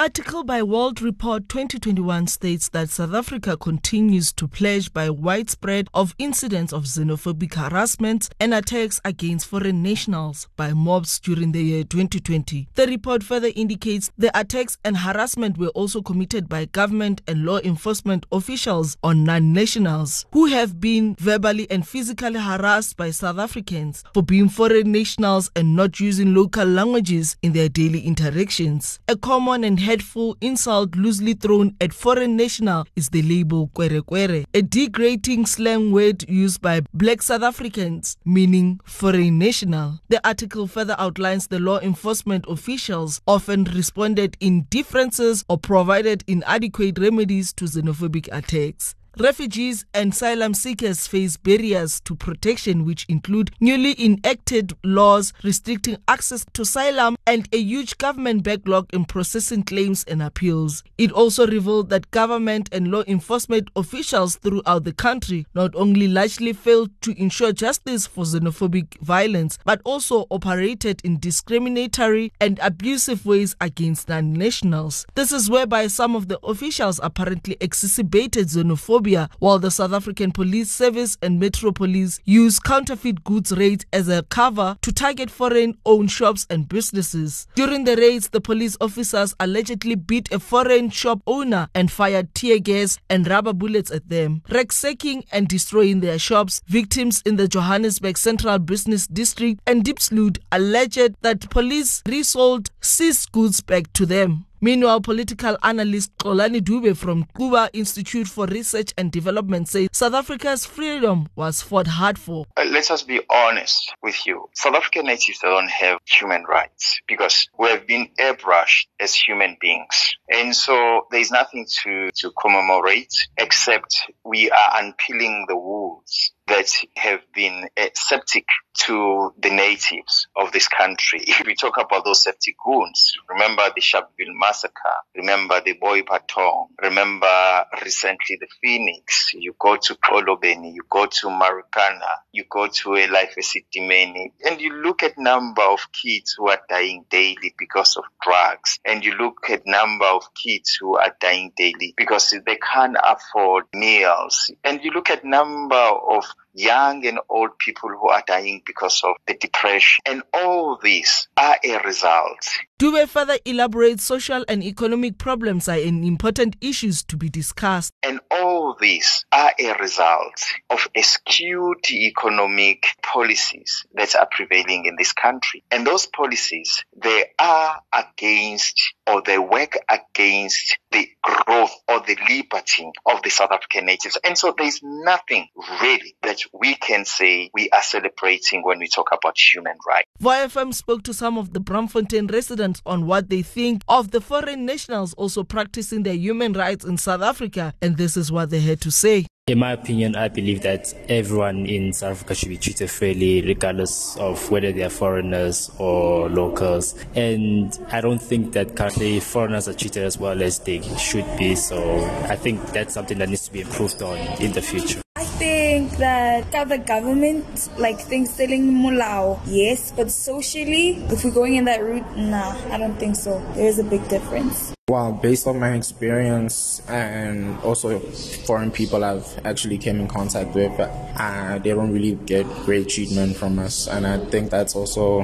article by World Report 2021 states that South Africa continues to pledge by widespread of incidents of xenophobic harassment and attacks against foreign nationals by mobs during the year 2020. The report further indicates the attacks and harassment were also committed by government and law enforcement officials on non-nationals who have been verbally and physically harassed by South Africans for being foreign nationals and not using local languages in their daily interactions. A common and hateful insult loosely thrown at foreign national is the label kwere kwere, a degrading slang word used by black South Africans meaning foreign national. The article further outlines the law enforcement officials often responded in differences or provided inadequate remedies to xenophobic attacks. Refugees and asylum seekers face barriers to protection, which include newly enacted laws restricting access to asylum and a huge government backlog in processing claims and appeals. It also revealed that government and law enforcement officials throughout the country not only largely failed to ensure justice for xenophobic violence, but also operated in discriminatory and abusive ways against non nationals. This is whereby some of the officials apparently exacerbated xenophobia while the South African Police Service and Metro Police use counterfeit goods raids as a cover to target foreign owned shops and businesses. During the raids, the police officers allegedly beat a foreign shop owner and fired tear gas and rubber bullets at them, ransacking and destroying their shops. Victims in the Johannesburg Central Business District and Diepsloot alleged that police resold seized goods back to them. Meanwhile, political analyst Xolani Dube from Xubera Institute for Research and Development says South Africa's freedom was fought hard for. Uh, let us be honest with you. South African natives don't have human rights because we have been airbrushed as human beings. And so there is nothing to, to commemorate except we are unpeeling the wounds that have been uh, septic to the natives of this country. If we talk about those septic wounds, remember the Sharpeville massacre, remember the Boipatong, remember recently the Phoenix, you go to Kolobeni, you go to Marikana, you go to a Life Esidimeni, and you look at number of kids who are dying daily because of drugs, and you look at number of kids who are dying daily because they can't afford meals, and you look at number of young and old people who are dying because of the depression. And all these are a result. Dube further elaborates social and economic problems are an important issues to be discussed. And all these are a result of skewed economic policies that are prevailing in this country. And those policies, they are against or they work against the growth or the liberty of the South African natives. And so there's nothing really that we can say we are celebrating when we talk about human rights. VOW FM spoke to some of the Braamfontein residents on what they think of the foreign nationals also practicing their human rights in South Africa, and this is what they had to say. In my opinion, I believe that everyone in South Africa should be treated fairly, regardless of whether they are foreigners or locals. And I don't think that currently foreigners are treated as well as they should be. So I think that's something that needs to be improved on in the future. Think that the government like thinks selling mulao, yes, but socially, if we're going in that route, nah, I don't think so. There is a big difference. Well, based on my experience and also foreign people I've actually came in contact with, uh, they don't really get great treatment from us, and I think that's also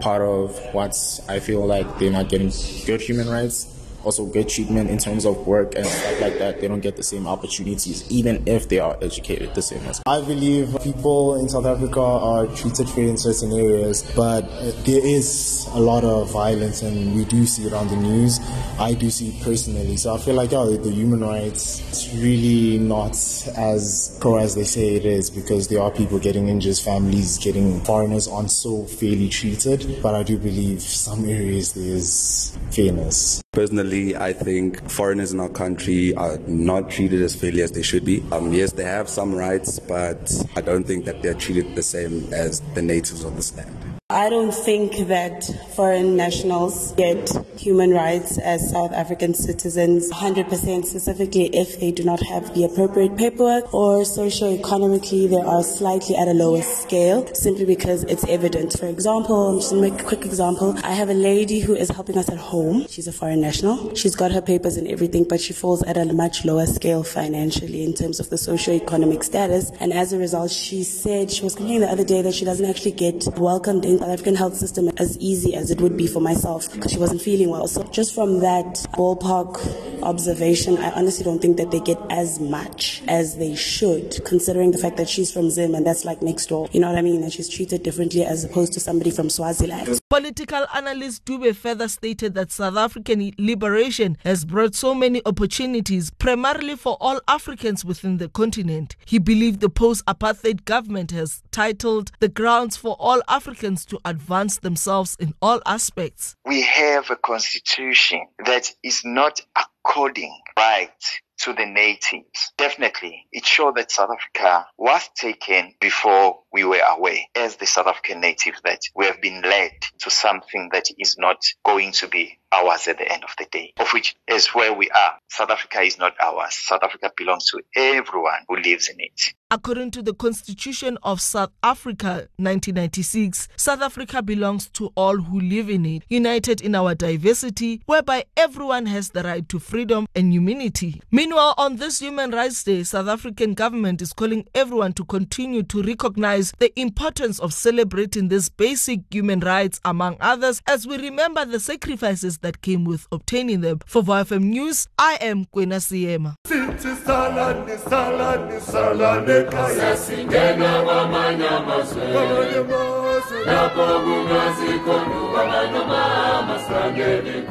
part of what I feel like they're not getting good human rights also good treatment in terms of work and stuff like that. They don't get the same opportunities, even if they are educated the same as. I believe people in South Africa are treated fair in certain areas, but there is a lot of violence, and we do see it on the news. I do see personally. So I feel like, oh, the human rights, it's really not as pro as they say it is because there are people getting injured, families getting, foreigners aren't so fairly treated. But I do believe some areas there's fairness. Personally, I think foreigners in our country are not treated as fairly as they should be. Um, yes, they have some rights, but I don't think that they're treated the same as the natives of this land. I don't think that foreign nationals get human rights as South African citizens 100% specifically if they do not have the appropriate paperwork or socio-economically they are slightly at a lower scale simply because it's evident. For example, I'm just going to make a quick example. I have a lady who is helping us at home. She's a foreign national. She's got her papers and everything, but she falls at a much lower scale financially in terms of the socio-economic status. And as a result, she said she was complaining the other day that she doesn't actually get welcomed in South African health system as easy as it would be for myself because she wasn't feeling well. So just from that ballpark observation, I honestly don't think that they get as much as they should, considering the fact that she's from Zim and that's like next door. You know what I mean? And she's treated differently as opposed to somebody from Swaziland. Political analyst Dube further stated that South African liberation has brought so many opportunities, primarily for all Africans within the continent. He believed the post apartheid government has titled the grounds for all Africans to advance themselves in all aspects. We have a constitution that is not according right to the natives. Definitely, it showed that South Africa was taken before we were aware as the South African natives that we have been led to something that is not going to be ours at the end of the day, of which is where we are. South Africa is not ours. South Africa belongs to everyone who lives in it. According to the Constitution of South Africa 1996, South Africa belongs to all who live in it, united in our diversity, whereby everyone has the right to freedom and humanity. Meanwhile, on this Human Rights Day, South African government is calling everyone to continue to recognize the importance of celebrating these basic human rights, among others, as we remember the sacrifices that came with obtaining them. For VOW FM News, I am Kwena Seema. Lapho kungazikhona ubaba noma masangeni